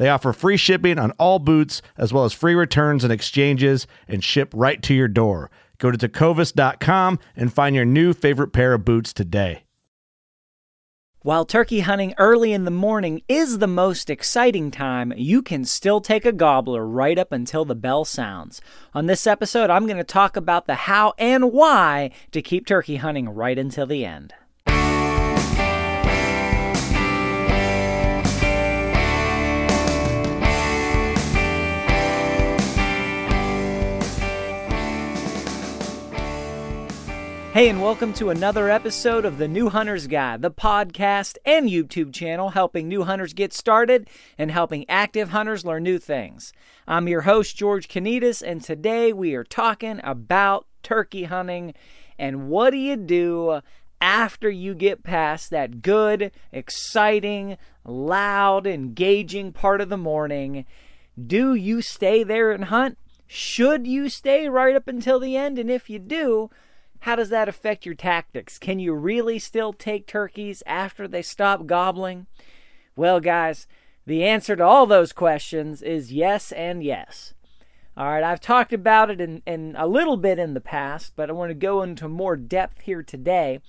They offer free shipping on all boots, as well as free returns and exchanges, and ship right to your door. Go to tecovas.com and find your new favorite pair of boots today. While turkey hunting early in the morning is the most exciting time, you can still take a gobbler right up until the bell sounds. On this episode, I'm going to talk about the how and why to keep turkey hunting right until the end. Hey, and welcome to another episode of the New Hunter's Guide, the podcast and YouTube channel helping new hunters get started and helping active hunters learn new things. I'm your host, George Kanitas, and today we are talking about turkey hunting and what do you do after you get past that good, exciting, loud, engaging part of the morning. Do you stay there and hunt? Should you stay right up until the end? And if you do, how does that affect your tactics? Can you really still take turkeys after they stop gobbling? Well, guys, the answer to all those questions is yes and yes. All right, I've talked about it in, in a little bit in the past, but I want to go into more depth here today,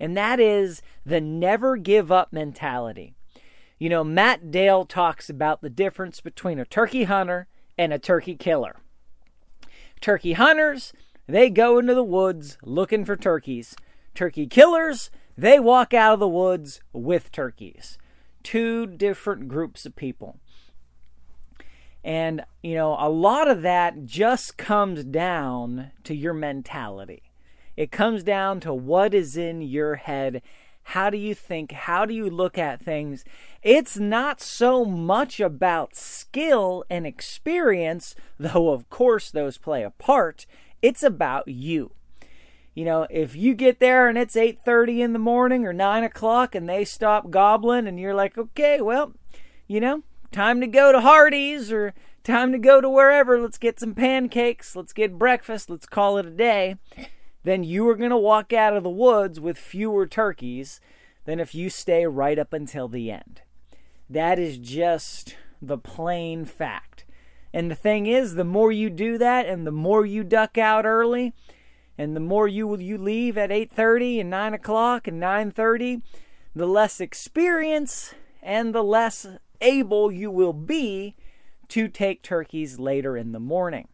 and that is the never give up mentality. You know, Matt Dale talks about the difference between a turkey hunter and a turkey killer. Turkey hunters, they go into the woods looking for turkeys. Turkey killers, they walk out of the woods with turkeys. Two different groups of people. And, you know, a lot of that just comes down to your mentality. It comes down to what is in your head. How do you think? How do you look at things? It's not so much about skill and experience, though, of course, those play a part. It's about you. You know, if you get there and it's 8:30 in the morning or 9 o'clock and they stop gobbling and you're like, okay, well, you know, time to go to Hardee's or time to go to wherever. Let's get some pancakes. Let's get breakfast. Let's call it a day. Then you are going to walk out of the woods with fewer turkeys than if you stay right up until the end. That is just the plain fact. And the thing is, the more you do that and the more you duck out early and the more you you leave at 8.30 and 9 o'clock and 9.30, the less experience and the less able you will be to take turkeys later in the morning.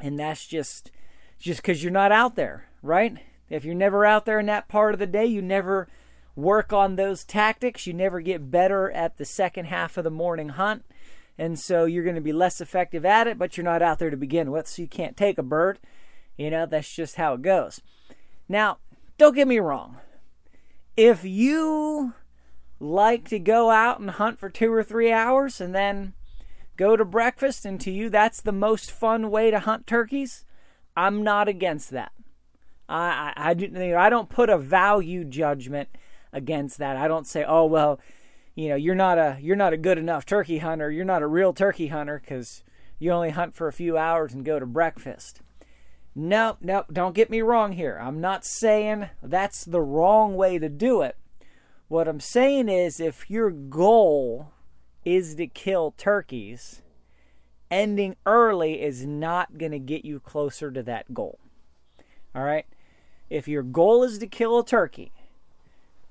And that's just just because you're not out there, right? If you're never out there in that part of the day, you never work on those tactics, you never get better at the second half of the morning hunt and so you're going to be less effective at it, but you're not out there to begin with, so you can't take a bird. You know, that's just how it goes. Now, don't get me wrong. If you like to go out and hunt for two or three hours and then go to breakfast, and to you that's the most fun way to hunt turkeys, I'm not against that. I, I, I, I don't put a value judgment against that. I don't say, oh, well, you know you're not a you're not a good enough turkey hunter you're not a real turkey hunter because you only hunt for a few hours and go to breakfast. No, no, don't get me wrong here. I'm not saying that's the wrong way to do it. What I'm saying is if your goal is to kill turkeys, ending early is not going to get you closer to that goal. All right? If your goal is to kill a turkey,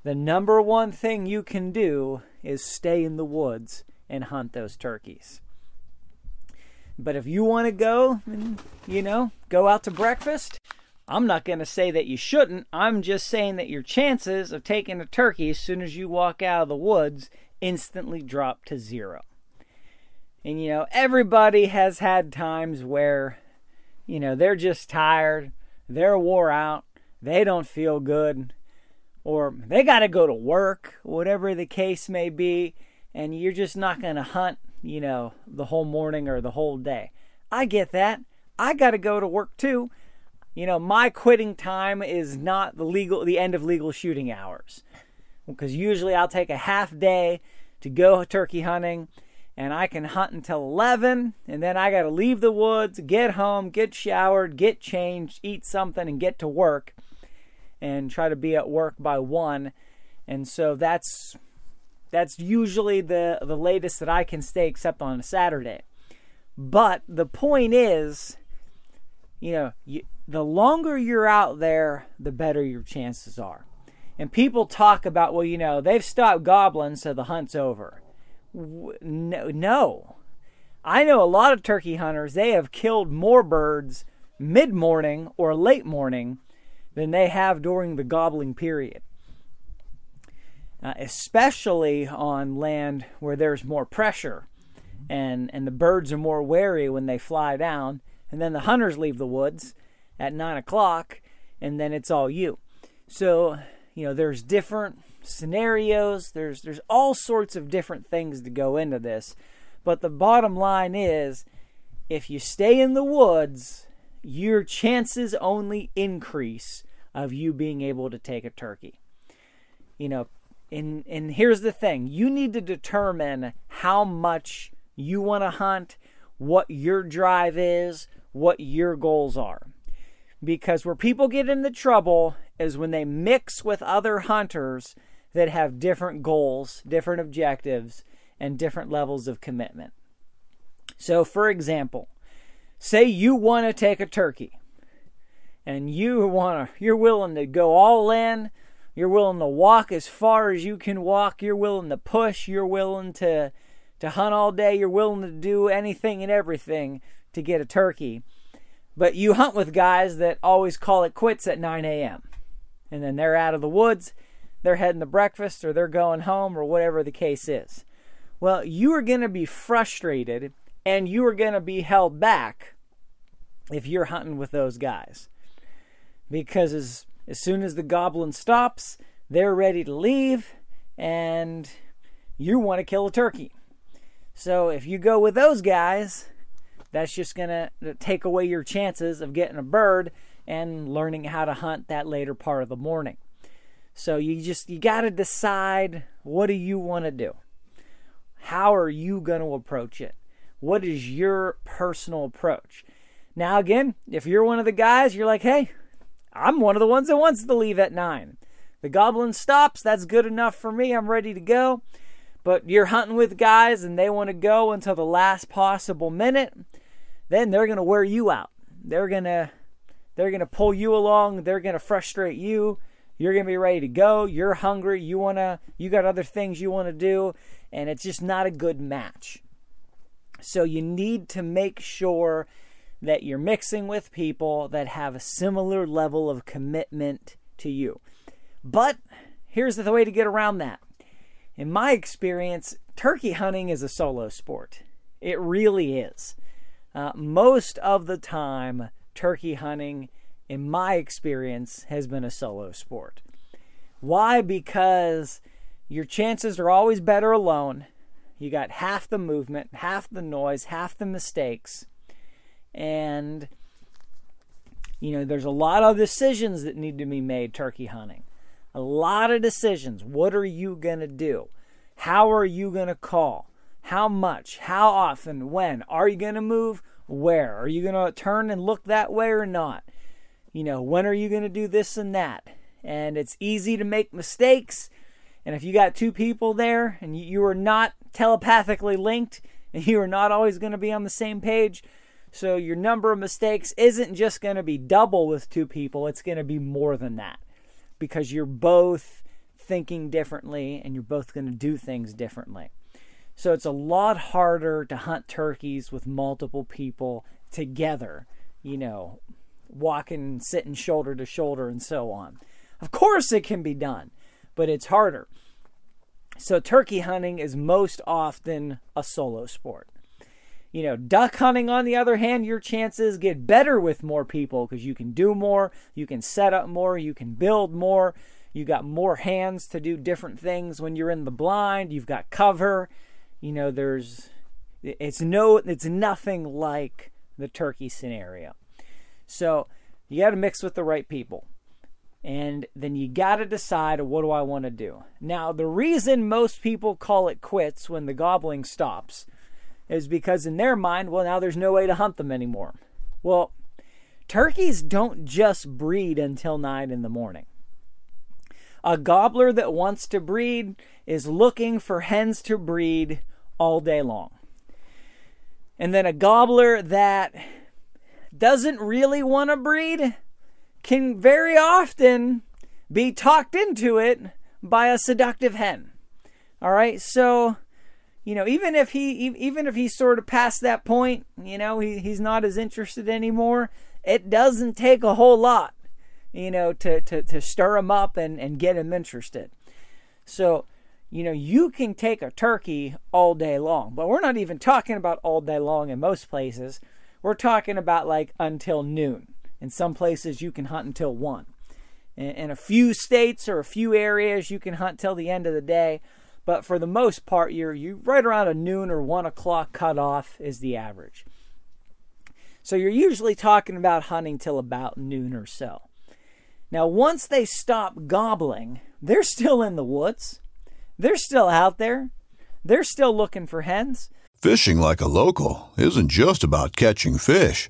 the number one thing you can do is stay in the woods and hunt those turkeys. But if you want to go and, you know, go out to breakfast, I'm not going to say that you shouldn't. I'm just saying that your chances of taking a turkey as soon as you walk out of the woods instantly drop to zero. And, you know, everybody has had times where, you know, they're just tired, they're wore out, they don't feel good, or they got to go to work, whatever the case may be, and you're just not going to hunt you know, the whole morning or the whole day. I get that. I got to go to work too. You know, my quitting time is not the legal the end of legal shooting hours. Because usually I'll take a half day to go turkey hunting and I can hunt until 11 and then I got to leave the woods, get home, get showered, get changed, eat something and get to work and try to be at work by 1. And so that's that's usually the, the latest that I can stay, except on a Saturday. But the point is, you know, you, the longer you're out there, the better your chances are. And people talk about, well, you know, they've stopped gobbling, so the hunt's over. No, no. I know a lot of turkey hunters, they have killed more birds mid morning or late morning than they have during the gobbling period uh, especially on land where there's more pressure and, and the birds are more wary when they fly down. And then the hunters leave the woods at nine o'clock, and then it's all you. So, you know, there's different scenarios, there's, there's all sorts of different things to go into this. But the bottom line is if you stay in the woods, your chances only increase of you being able to take a turkey. You know, and and here's the thing. You need to determine how much you want to hunt what your drive is what your goals are. Because where people get into trouble is when they mix with other hunters that have different goals different objectives and different levels of commitment. So for example say you want to take a turkey and you want to you're willing to go all in you're willing to walk as far as you can walk. You're willing to push. You're willing to to hunt all day. You're willing to do anything and everything to get a turkey. But you hunt with guys that always call it quits at 9 a.m. And then they're out of the woods, they're heading to breakfast, or they're going home, or whatever the case is. Well, you are going to be frustrated and you are going to be held back if you're hunting with those guys. Because as as soon as the gobbling stops, they're ready to leave, and you want to kill a turkey. So if you go with those guys, that's just going to uh, take away your chances of getting a bird and learning how to hunt that later part of the morning. So you just you got to decide what do you want to do? How are you going to approach it? What is your personal approach? Now again, if you're one of the guys, you're like, "Hey, I'm one of the ones that wants to leave at nine. The gobbling stops, that's good enough for me. I'm ready to go. But you're hunting with guys and they want to go until the last possible minute, then they're going to wear you out. They're going to they're going to pull you along, they're going to frustrate you. You're going to be ready to go. You're hungry. You want to you got other things you want to do and it's just not a good match. So you need to make sure that you're mixing with people that have a similar level of commitment to you. But here's the way to get around that. In my experience, turkey hunting is a solo sport. It really is. Uh, most of the time, turkey hunting, in my experience, has been a solo sport. Why? Because your chances are always better alone. You got half the movement, half the noise, half the mistakes and you know there's a lot of decisions that need to be made turkey hunting a lot of decisions what are you going to do how are you going to call How much? How often? When? Are you going to move? Where? Are you going to turn and look that way or not? You know, when are you going to do this and that? And it's easy to make mistakes. And if you got two people there and you are not telepathically linked and you are not always going to be on the same page, so your number of mistakes isn't just going to be double with two people, it's going to be more than that because you're both thinking differently and you're both going to do things differently. So it's a lot harder to hunt turkeys with multiple people together, you know, walking, and sitting shoulder to shoulder, and so on. Of course, it can be done, but it's harder. So, turkey hunting is most often a solo sport. You know, duck hunting, on the other hand, your chances get better with more people because you can do more, you can set up more, you can build more, you got more hands to do different things when you're in the blind, you've got cover. You know, there's it's no it's nothing like the turkey scenario. So, you got to mix with the right people. And then you got to decide what do I want to do. Now, the reason most people call it quits when the gobbling stops is because in their mind, well, now there's no way to hunt them anymore. Well, turkeys don't just breed until 9 in the morning. A gobbler that wants to breed is looking for hens to breed all day long. And then a gobbler that doesn't really want to breed can very often be talked into it by a seductive hen. All right, so you know, even if he even if he's sort of past that point, you know, he, he's not as interested anymore. It doesn't take a whole lot, you know, to to, to stir him up and, and get him interested. So, you know, you can take a turkey all day long, but we're not even talking about all day long in most places. We're talking about like until noon. In some places, you can hunt until one. In, in a few states or a few areas, you can hunt till the end of the day. But for the most part, you're you right around a noon or one o'clock cutoff is the average. So you're usually talking about hunting till about noon or so. Now, once they stop gobbling, they're still in the woods. They're still out there. They're still looking for hens. Fishing like a local isn't just about catching fish.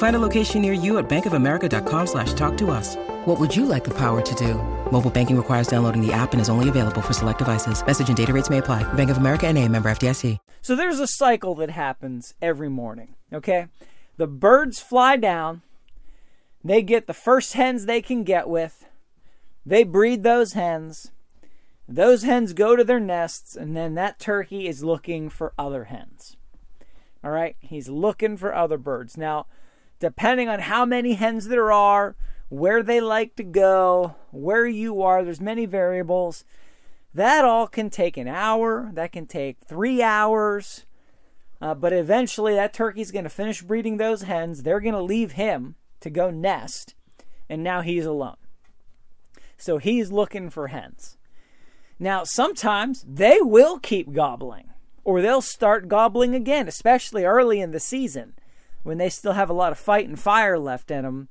Find a location near you at bankofamerica.com slash talk to us. What would you like the power to do? Mobile banking requires downloading the app and is only available for select devices. Message and data rates may apply. Bank of America and a member FDIC. So there's a cycle that happens every morning, okay? The birds fly down. They get the first hens they can get with they breed those hens. Those hens go to their nests, and then that turkey is looking for other hens. All right, he's looking for other birds. Now, depending on how many hens there are, where they like to go, where you are, there's many variables. That all can take an hour, that can take three hours. Uh, but eventually, that turkey's going to finish breeding those hens. They're going to leave him to go nest, and now he's alone. So he's looking for hens. Now, sometimes they will keep gobbling, or they'll start gobbling again, especially early in the season when they still have a lot of fight and fire left in them.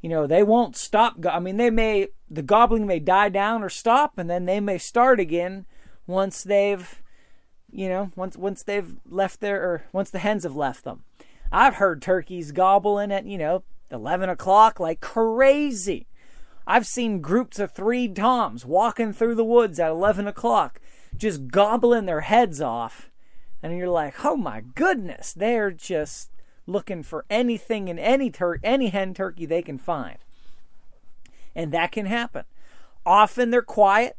You know, they won't stop. Go- I mean, they may, the gobbling may die down or stop, and then they may start again once they've, you know, once once they've left their, or once the hens have left them. I've heard turkeys gobbling at, you know, 11 o'clock like crazy. I've seen groups of three toms walking through the woods at 11 o'clock, just gobbling their heads off. And you're like, oh my goodness, they're just looking for anything in any tur- any hen turkey they can find. And that can happen. Often they're quiet,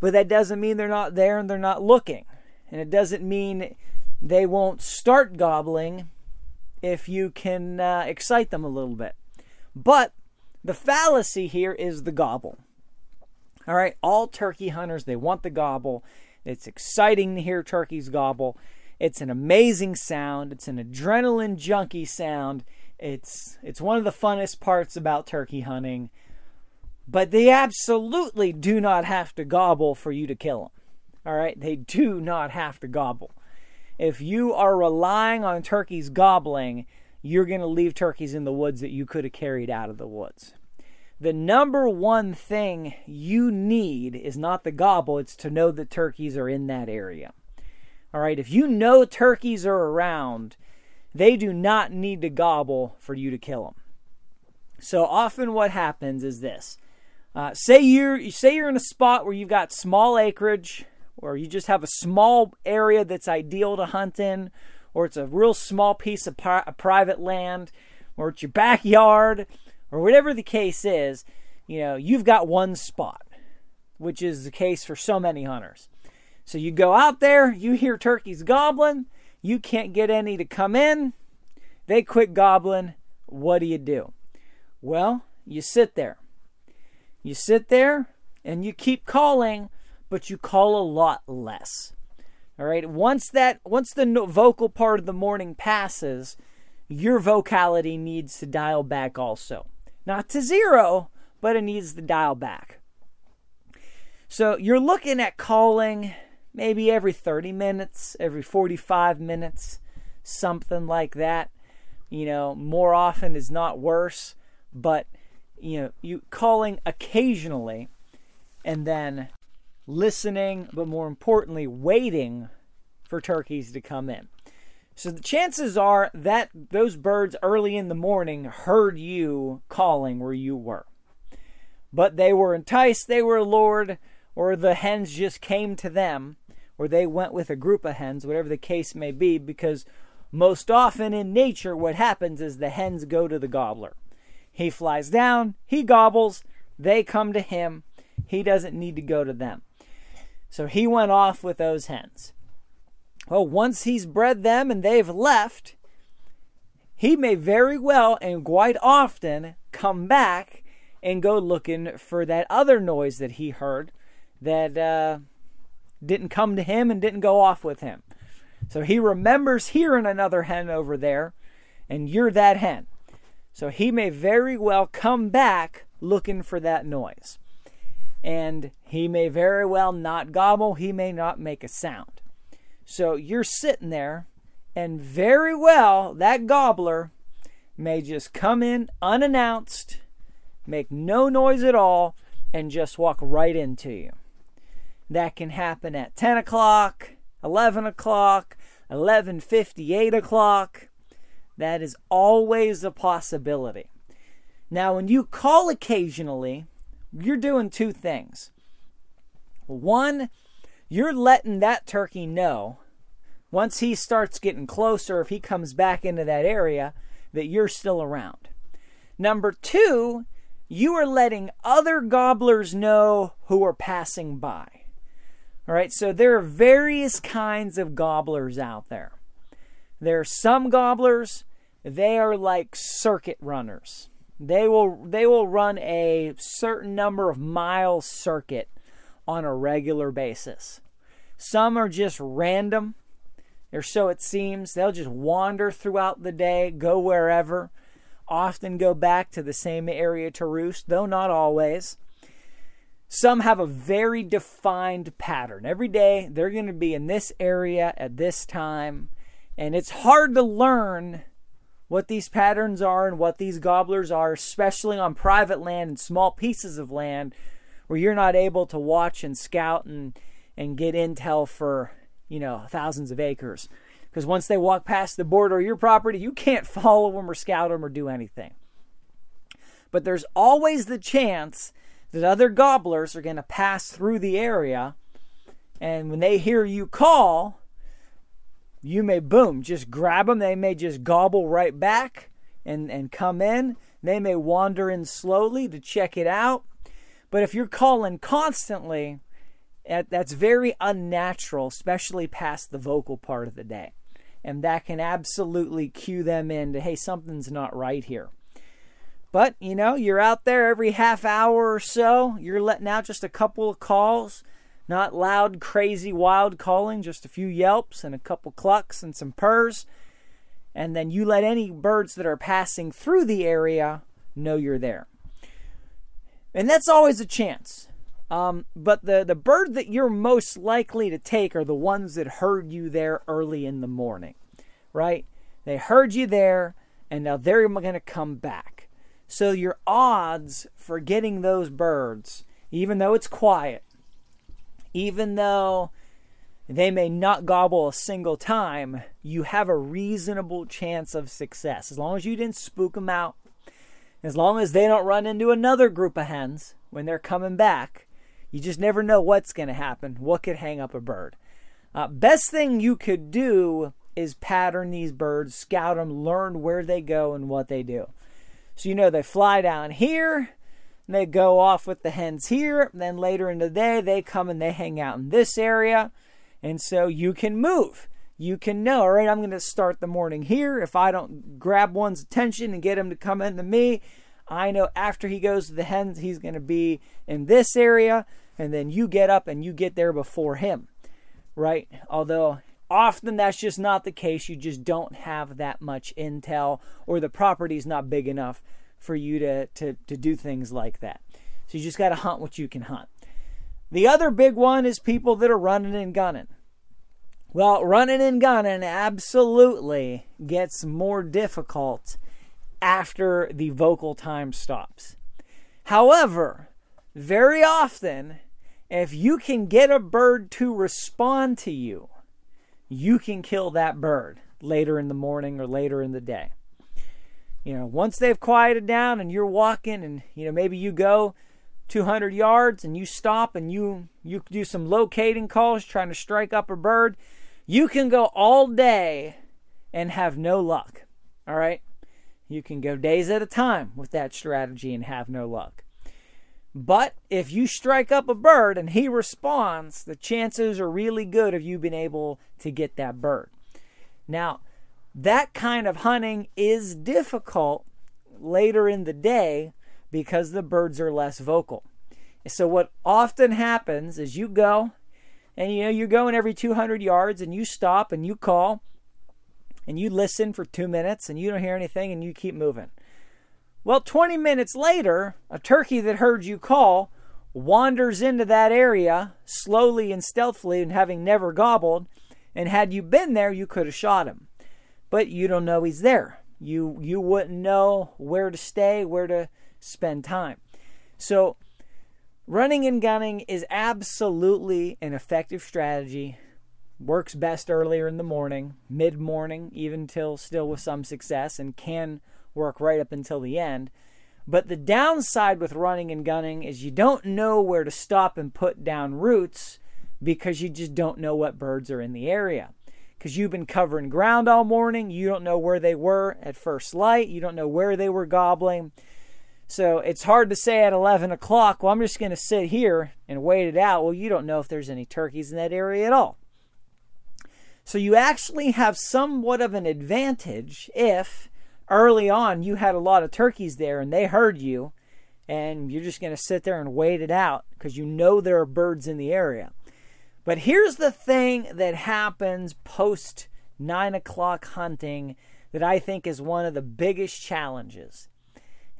but that doesn't mean they're not there and they're not looking. And it doesn't mean they won't start gobbling if you can uh, excite them a little bit. But the fallacy here is the gobble. All right, all turkey hunters, they want the gobble. It's exciting to hear turkeys gobble. It's an amazing sound. It's an adrenaline junkie sound. It's it's one of the funnest parts about turkey hunting. But they absolutely do not have to gobble for you to kill them. All right, they do not have to gobble. If you are relying on turkeys gobbling, you're going to leave turkeys in the woods that you could have carried out of the woods. The number one thing you need is not the gobble, it's to know that turkeys are in that area. All right, if you know turkeys are around, they do not need to gobble for you to kill them. So often, what happens is this: uh, say you're say you're in a spot where you've got small acreage, or you just have a small area that's ideal to hunt in, or it's a real small piece of pri- private land, or it's your backyard, or whatever the case is. You know, you've got one spot, which is the case for so many hunters. So you go out there, you hear turkeys gobbling, you can't get any to come in, they quit gobbling. What do you do? Well, you sit there. You sit there and you keep calling, but you call a lot less. All right. Once that once the vocal part of the morning passes, your vocality needs to dial back also. Not to zero, but it needs to dial back. So you're looking at calling maybe every 30 minutes, every 45 minutes, something like that. You know, more often is not worse, but you know, you calling occasionally and then listening, but more importantly, waiting for turkeys to come in. So the chances are that those birds early in the morning heard you calling where you were. But they were enticed, they were lured, or the hens just came to them or they went with a group of hens, whatever the case may be, because most often in nature, what happens is the hens go to the gobbler. He flies down, he gobbles, they come to him, he doesn't need to go to them. So he went off with those hens. Well, once he's bred them and they've left, he may very well and quite often come back and go looking for that other noise that he heard that uh, didn't come to him and didn't go off with him. So he remembers hearing another hen over there, and you're that hen. So he may very well come back looking for that noise. And he may very well not gobble, he may not make a sound. So you're sitting there, and very well that gobbler may just come in unannounced, make no noise at all, and just walk right into you. That can happen at 10 o'clock, 11 o'clock, 11:50, 8 o'clock. That is always a possibility. Now, when you call occasionally, you're doing two things. One, you're letting that turkey know once he starts getting closer, if he comes back into that area, that you're still around. Number two, you are letting other gobblers know who are passing by. All right, so there are various kinds of gobblers out there. There are some gobblers, they are like circuit runners. They will they will run a certain number of miles circuit on a regular basis. Some are just random, or so it seems. They'll just wander throughout the day, go wherever, often go back to the same area to roost, though not always. Some have a very defined pattern. Every day they're going to be in this area at this time. And it's hard to learn what these patterns are and what these gobblers are, especially on private land and small pieces of land where you're not able to watch and scout and, and get intel for, you know, thousands of acres. Because once they walk past the border of your property, you can't follow them or scout them or do anything. But there's always the chance that other gobblers are going to pass through the area. And when they hear you call, you may boom, just grab them. They may just gobble right back and, and come in. They may wander in slowly to check it out. But if you're calling constantly That's very unnatural, especially past the vocal part of the day. And that can absolutely cue them into, hey, something's not right here. But, you know, you're out there every half hour or so, you're letting out just a couple of calls, not loud, crazy, wild calling, just a few yelps and a couple clucks and some purrs. And then you let any birds that are passing through the area know you're there. And that's always a chance. Um, but the, the bird that you're most likely to take are the ones that heard you there early in the morning, right? They heard you there, and now they're going to come back. So your odds for getting those birds, even though it's quiet, even though they may not gobble a single time, you have a reasonable chance of success. As long as you didn't spook them out, as long as they don't run into another group of hens when they're coming back, you just never know what's going to happen, what could hang up a bird. Uh, best thing you could do is pattern these birds, scout them, learn where they go and what they do. So you know they fly down here, and they go off with the hens here, then later in the day they come and they hang out in this area. And so you can move. You can know, all right, I'm going to start the morning here. If I don't grab one's attention and get him to come into me, I know after he goes to the hens, he's going to be in this area and then you get up and you get there before him, right? Although often that's just not the case. You just don't have that much intel, or the property's not big enough for you to, to, to do things like that. So you just got to hunt what you can hunt. The other big one is people that are running and gunning. Well, running and gunning absolutely gets more difficult after the vocal time stops. However, very often if you can get a bird to respond to you, you can kill that bird later in the morning or later in the day. You know, once they've quieted down and you're walking and you know maybe you go 200 yards and you stop and you you do some locating calls trying to strike up a bird, you can go all day and have no luck. All right? You can go days at a time with that strategy and have no luck. But if you strike up a bird and he responds, the chances are really good of you being able to get that bird. Now, that kind of hunting is difficult later in the day because the birds are less vocal. So what often happens is you go and you know you're going every 200 yards and you stop and you call and you listen for 2 minutes and you don't hear anything and you keep moving. Well, 20 minutes later, a turkey that heard you call wanders into that area slowly and stealthily and having never gobbled. And had you been there, you could have shot him. But you don't know he's there. You you wouldn't know where to stay, where to spend time. So running and gunning is absolutely an effective strategy. Works best earlier in the morning, mid morning, even till still with some success, and can work right up until the end. But the downside with running and gunning is you don't know where to stop and put down roots because you just don't know what birds are in the area. Because you've been covering ground all morning, you don't know where they were at first light, you don't know where they were gobbling. So it's hard to say at 11 o'clock, well, I'm just going to sit here and wait it out. Well, you don't know if there's any turkeys in that area at all. So you actually have somewhat of an advantage if early on you had a lot of turkeys there and they heard you and you're just going to sit there and wait it out because you know there are birds in the area. But here's the thing that happens post nine o'clock hunting that I think is one of the biggest challenges,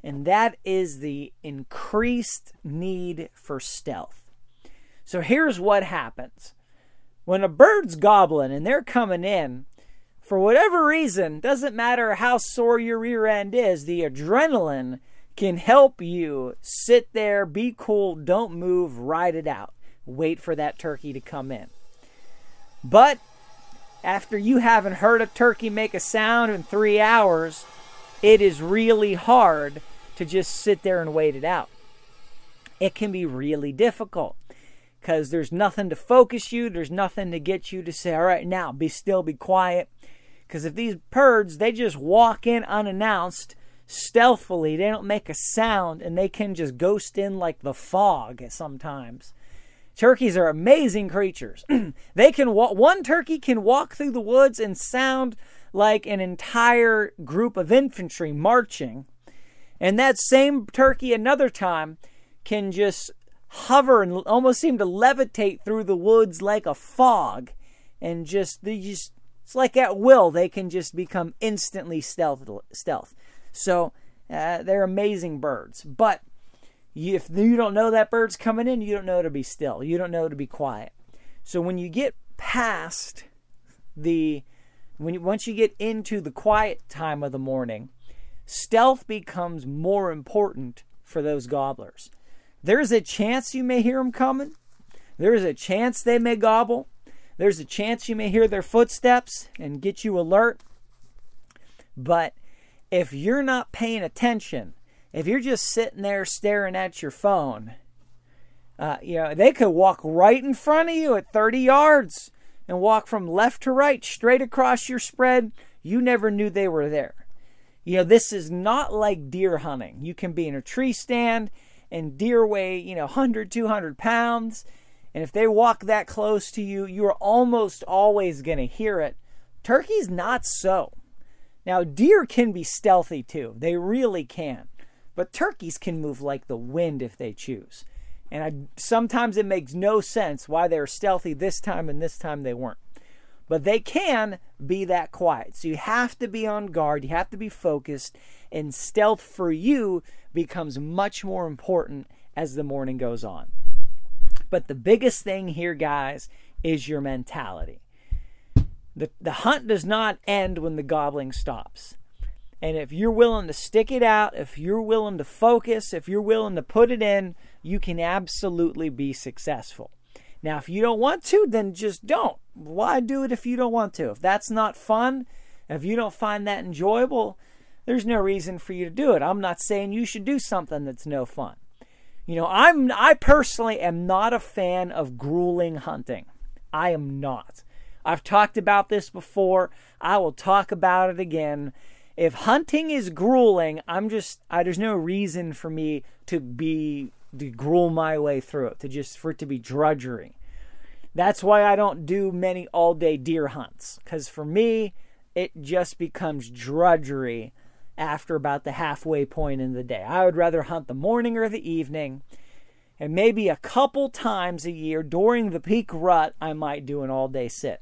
and that is the increased need for stealth. So here's what happens when a bird's gobbling and they're coming in, for whatever reason, doesn't matter how sore your rear end is, the adrenaline can help you sit there, be cool, don't move, ride it out. Wait for that turkey to come in. But after you haven't heard a turkey make a sound in three hours, it is really hard to just sit there and wait it out. It can be really difficult because there's nothing to focus you, there's nothing to get you to say, all right, now be still, be quiet. Because if these birds, they just walk in unannounced, stealthily, they don't make a sound, and they can just ghost in like the fog sometimes. Turkeys are amazing creatures. they can walk, one turkey can walk through the woods and sound like an entire group of infantry marching. And that same turkey another time can just hover and almost seem to levitate through the woods like a fog and just they just it's like at will they can just become instantly stealth stealth. So uh, they're amazing birds. But if you don't know that bird's coming in you don't know to be still. You don't know to be quiet. So when you get past the when you, once you get into the quiet time of the morning stealth becomes more important for those gobblers. There's a chance you may hear them coming. There's a chance they may gobble. There's a chance you may hear their footsteps and get you alert. But if you're not paying attention, if you're just sitting there staring at your phone, uh, you know, they could walk right in front of you at 30 yards and walk from left to right straight across your spread. You never knew they were there. You know, this is not like deer hunting. You can be in a tree stand and deer weigh, you know, 100, 200 pounds. And if they walk that close to you, you're almost always going to hear it. Turkey's not so. Now, deer can be stealthy too. They really can. But turkeys can move like the wind if they choose. And I, sometimes it makes no sense why they're stealthy this time and this time they weren't. But they can be that quiet. So you have to be on guard. You have to be focused. And stealth for you becomes much more important as the morning goes on. But the biggest thing here, guys, is your mentality. The, the hunt does not end when the gobbling stops. And if you're willing to stick it out, if you're willing to focus, if you're willing to put it in, you can absolutely be successful. Now, if you don't want to, then just don't. Why do it if you don't want to? If that's not fun, if you don't find that enjoyable, there's no reason for you to do it. I'm not saying you should do something that's no fun. You know, I'm I personally am not a fan of grueling hunting. I am not. I've talked about this before. I will talk about it again. If hunting is grueling, I'm just I, there's no reason for me to be to gruel my way through it, to just for it to be drudgery. That's why I don't do many all-day deer hunts cuz for me it just becomes drudgery after about the halfway point in the day. I would rather hunt the morning or the evening. And maybe a couple times a year during the peak rut, I might do an all day sit.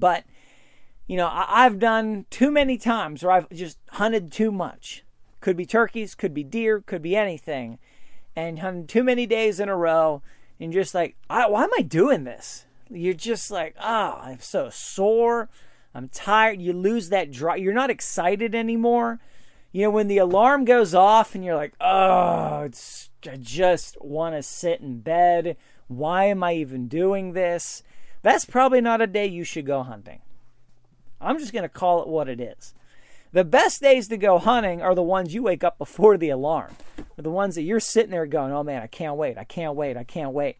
But, you know, I, have done too many times where I've just hunted too much. Could be turkeys, could be deer, could be anything. And hunted too many days in a row. And just like, why am I doing this? You're just like, oh, I'm so sore. I'm tired. You lose that drive. You're not excited anymore. You know, when the alarm goes off and you're like, oh, it's, I just want to sit in bed. Why am I even doing this? That's probably not a day you should go hunting. I'm just going to call it what it is. The best days to go hunting are the ones you wake up before the alarm. the ones that you're sitting there going, oh man, I can't wait, I can't wait, I can't wait.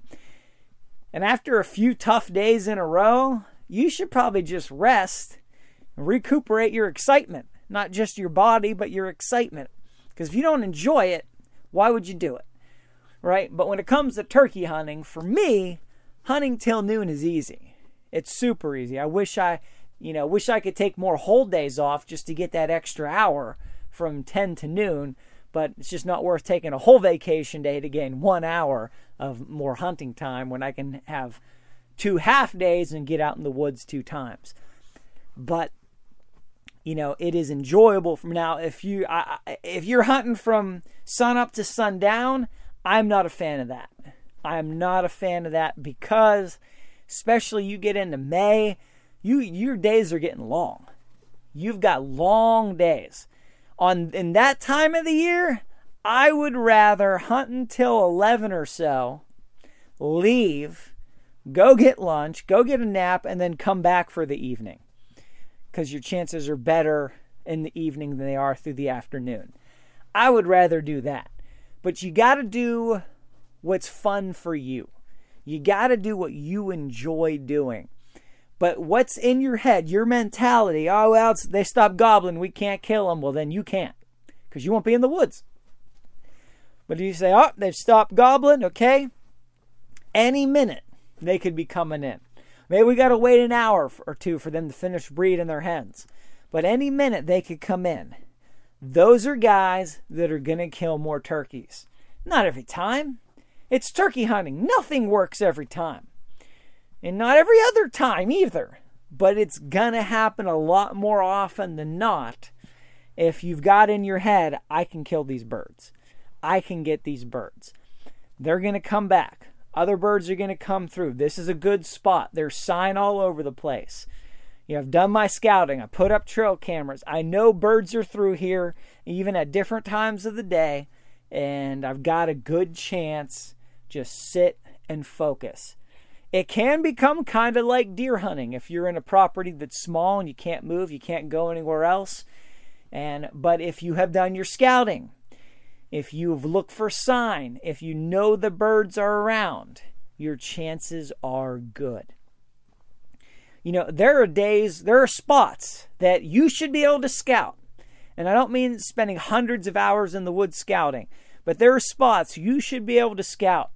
And after a few tough days in a row, you should probably just rest and recuperate your excitement. Not just your body, but your excitement. Because if you don't enjoy it, why would you do it? Right? But when it comes to turkey hunting, for me, hunting till noon is easy. It's super easy. I wish I, you know, wish I could take more whole days off just to get that extra hour from 10 to noon, but it's just not worth taking a whole vacation day to gain 1 hour of more hunting time when I can have two half days and get out in the woods two times. But you know, it is enjoyable from now if you I, if you're hunting from sun up to sundown, I'm not a fan of that. I am not a fan of that because, especially you get into May, you your days are getting long. You've got long days. On in that time of the year, I would rather hunt until 11 or so, leave, go get lunch, go get a nap, and then come back for the evening. Because your chances are better in the evening than they are through the afternoon. I would rather do that. But you got to do what's fun for you. You got to do what you enjoy doing. But what's in your head, your mentality, oh, well, they stop gobbling, we can't kill them. Well, then you can't because you won't be in the woods. But if you say, oh, they've stopped gobbling, okay, any minute they could be coming in. Maybe we got to wait an hour or two for them to finish breeding their hens. But any minute they could come in. Those are guys that are going to kill more turkeys. Not every time. It's turkey hunting. Nothing works every time. And not every other time either. But it's going to happen a lot more often than not if you've got in your head, I can kill these birds. I can get these birds. They're going to come back. Other birds are going to come through. This is a good spot. There's sign all over the place. You know, I've done my scouting. I put up trail cameras. I know birds are through here, even at different times of the day, and I've got a good chance. Just sit and focus. It can become kind of like deer hunting if you're in a property that's small and you can't move, you can't go anywhere else. And but if you have done your scouting, if you've looked for sign, if you know the birds are around, your chances are good you know, there are days, there are spots that you should be able to scout. And I don't mean spending hundreds of hours in the woods scouting, but there are spots you should be able to scout.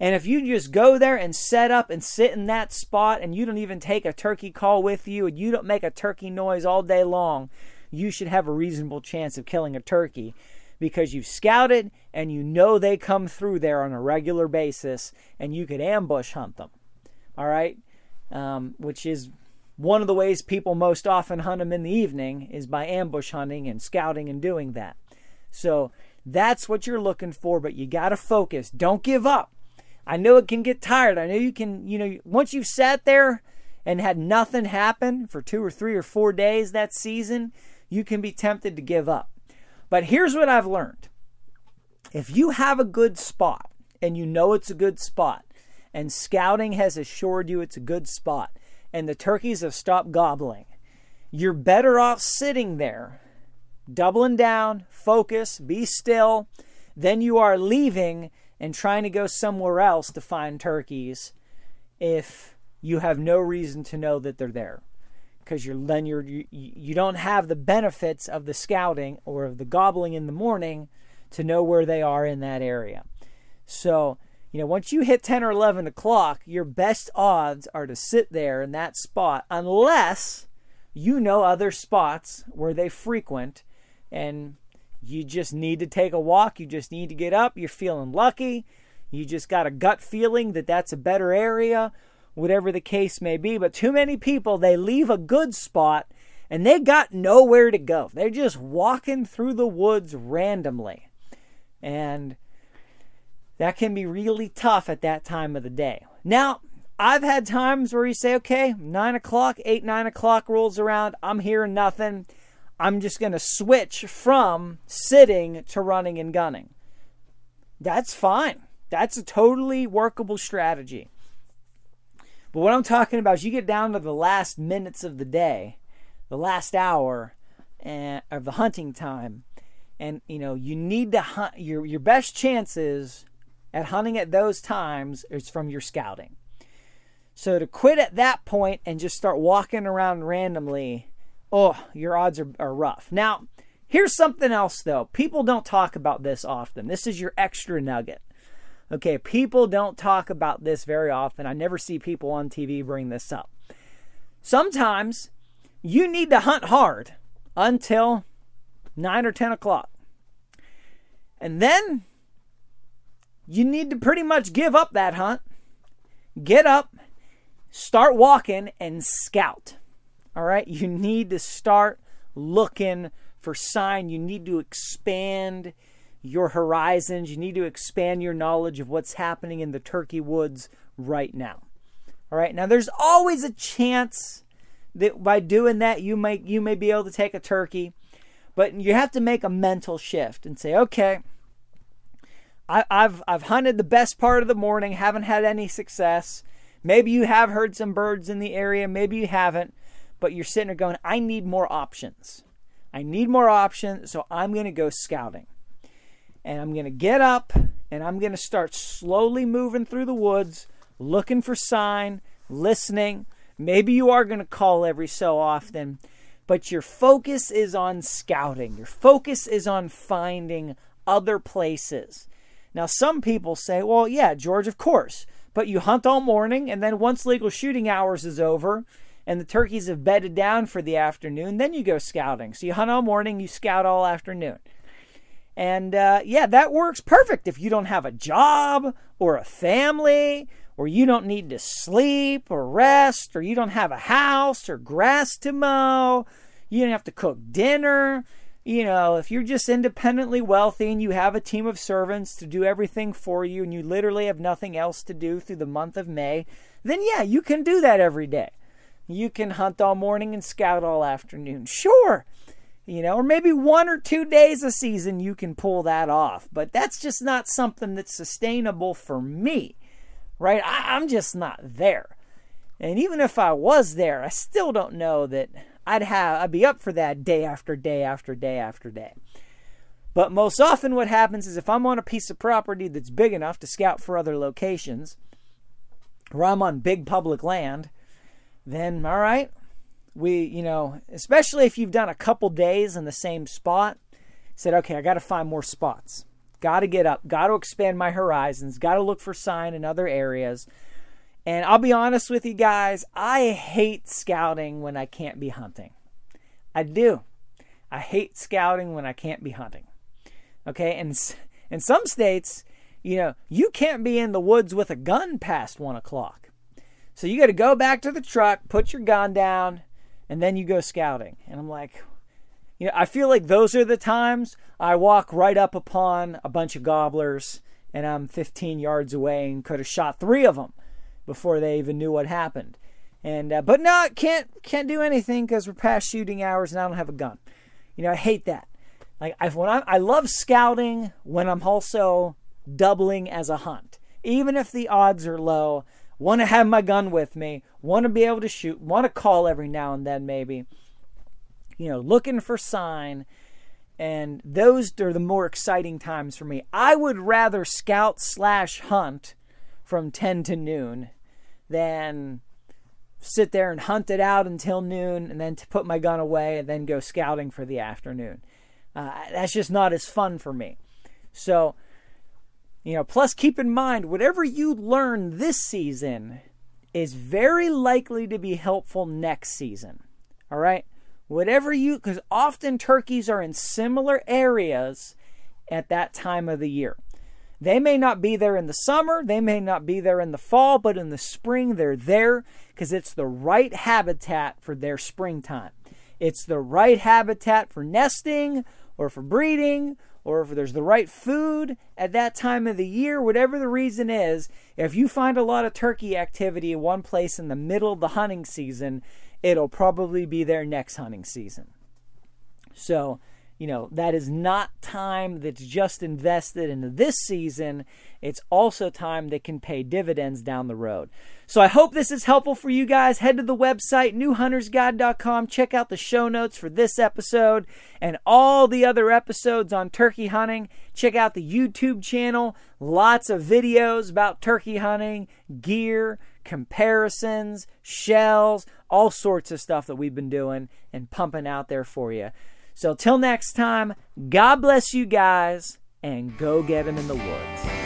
And if you just go there and set up and sit in that spot and you don't even take a turkey call with you and you don't make a turkey noise all day long, you should have a reasonable chance of killing a turkey because you've scouted and you know they come through there on a regular basis and you could ambush hunt them. All right? um, which is one of the ways people most often hunt them in the evening is by ambush hunting and scouting and doing that. So that's what you're looking for, but you got to focus. Don't give up. I know it can get tired. I know you can, you know, once you've sat there and had nothing happen for two or three or four days that season, you can be tempted to give up. But here's what I've learned if you have a good spot and you know it's a good spot, and scouting has assured you it's a good spot, and the turkeys have stopped gobbling, you're better off sitting there, doubling down, focus, be still, than you are leaving and trying to go somewhere else to find turkeys if you have no reason to know that they're there. Because you're then you're you, you don't have the benefits of the scouting or of the gobbling in the morning to know where they are in that area. So you know, once you hit 10 or 11 o'clock, your best odds are to sit there in that spot unless you know other spots where they frequent and you just need to take a walk. You just need to get up. You're feeling lucky. You just got a gut feeling that that's a better area, whatever the case may be. But too many people, they leave a good spot and they got nowhere to go. They're just walking through the woods randomly. And that can be really tough at that time of the day. Now, I've had times where you say, okay, nine o'clock, eight, nine o'clock rolls around, I'm hearing nothing. I'm just going to switch from sitting to running and gunning. That's fine. That's a totally workable strategy. But what I'm talking about is you get down to the last minutes of the day, the last hour eh, of the hunting time, and you know you need to hunt. Your your best chances at hunting at those times is from your scouting. So to quit at that point and just start walking around randomly, oh, your odds are, are rough. Now, here's something else though. People don't talk about this often. This is your extra nugget. Okay, people don't talk about this very often. I never see people on TV bring this up. Sometimes you need to hunt hard until 9 or 10 o'clock. And then you need to pretty much give up that hunt, get up, start walking, and scout. All right? You need to start looking for sign. You need to expand your horizons. You need to expand your knowledge of what's happening in the turkey woods right now. All right? Now there's always a chance that by doing that you may you may be able to take a turkey, but you have to make a mental shift and say, "Okay, I, I've I've hunted the best part of the morning, haven't had any success. Maybe you have heard some birds in the area, maybe you haven't, but you're sitting there going, I need more options. I need more options, so I'm going to go scouting. And I'm going to get up and I'm going to start slowly moving through the woods, looking for sign, listening. Maybe you are going to call every so often, but your focus is on scouting. Your focus is on finding other places. Now, some people say, well, yeah, George, of course, but you hunt all morning, and then once legal shooting hours is over and the turkeys have bedded down for the afternoon, then you go scouting. So you hunt all morning, you scout all afternoon. And uh, yeah, that works perfect if you don't have a job or a family, or you don't need to sleep or rest, or you don't have a house or grass to mow, you don't have to cook dinner. You know, if you're just independently wealthy and you have a team of servants to do everything for you and you literally have nothing else to do through the month of May, then yeah, you can do that every day. You can hunt all morning and scout all afternoon. Sure, you know, or maybe one or two days a season you can pull that off. But that's just not something that's sustainable for me, right? I, am just not there. And even if I was there, I still don't know that I'd have I'd be up for that day after day after day after day. But most often what happens is if I'm on a piece of property that's big enough to scout for other locations, or I'm on big public land, then all right, we, you know, especially if you've done a couple days in the same spot, said, okay, I got to find more spots. Got to get up, got to expand my horizons, got to look for sign in other areas. And I'll be honest with you guys, I hate scouting when I can't be hunting. I do. I hate scouting when I can't be hunting. Okay, and in some states, you know, you can't be in the woods with a gun past one o'clock. So you got to go back to the truck, put your gun down, and then you go scouting. And I'm like, you know, I feel like those are the times I walk right up upon a bunch of gobblers and I'm 15 yards away and could have shot three of them before they even knew what happened. And uh, but no, can't can't do anything because we're past shooting hours and I don't have a gun. You know, I hate that. Like I when I I love scouting when I'm also doubling as a hunt, even if the odds are low want to have my gun with me, want to be able to shoot, want to call every now and then, maybe. You know, looking for sign. And those are the more exciting times for me. I would rather scout slash hunt from 10 to noon than sit there and hunt it out until noon and then to put my gun away and then go scouting for the afternoon. Uh, that's just not as fun for me. So, you know, plus keep in mind, whatever you learn this season is very likely to be helpful next season. All right? Whatever you, because often turkeys are in similar areas at that time of the year. They may not be there in the summer, they may not be there in the fall, but in the spring they're there because it's the right habitat for their springtime. It's the right habitat for nesting or for breeding or if there's the right food at that time of the year, whatever the reason is, if you find a lot of turkey activity in one place in the middle of the hunting season, it'll probably be there next hunting season. So, you know, that is not time that's just invested into this season. It's also time that can pay dividends down the road. So I hope this is helpful for you guys. Head to the website, newhuntersguide.com. Check out the show notes for this episode and all the other episodes on turkey hunting. Check out the YouTube channel. Lots of videos about turkey hunting, gear, comparisons, shells, all sorts of stuff that we've been doing and pumping out there for you. So, till next time, God bless you guys and go get them in the woods.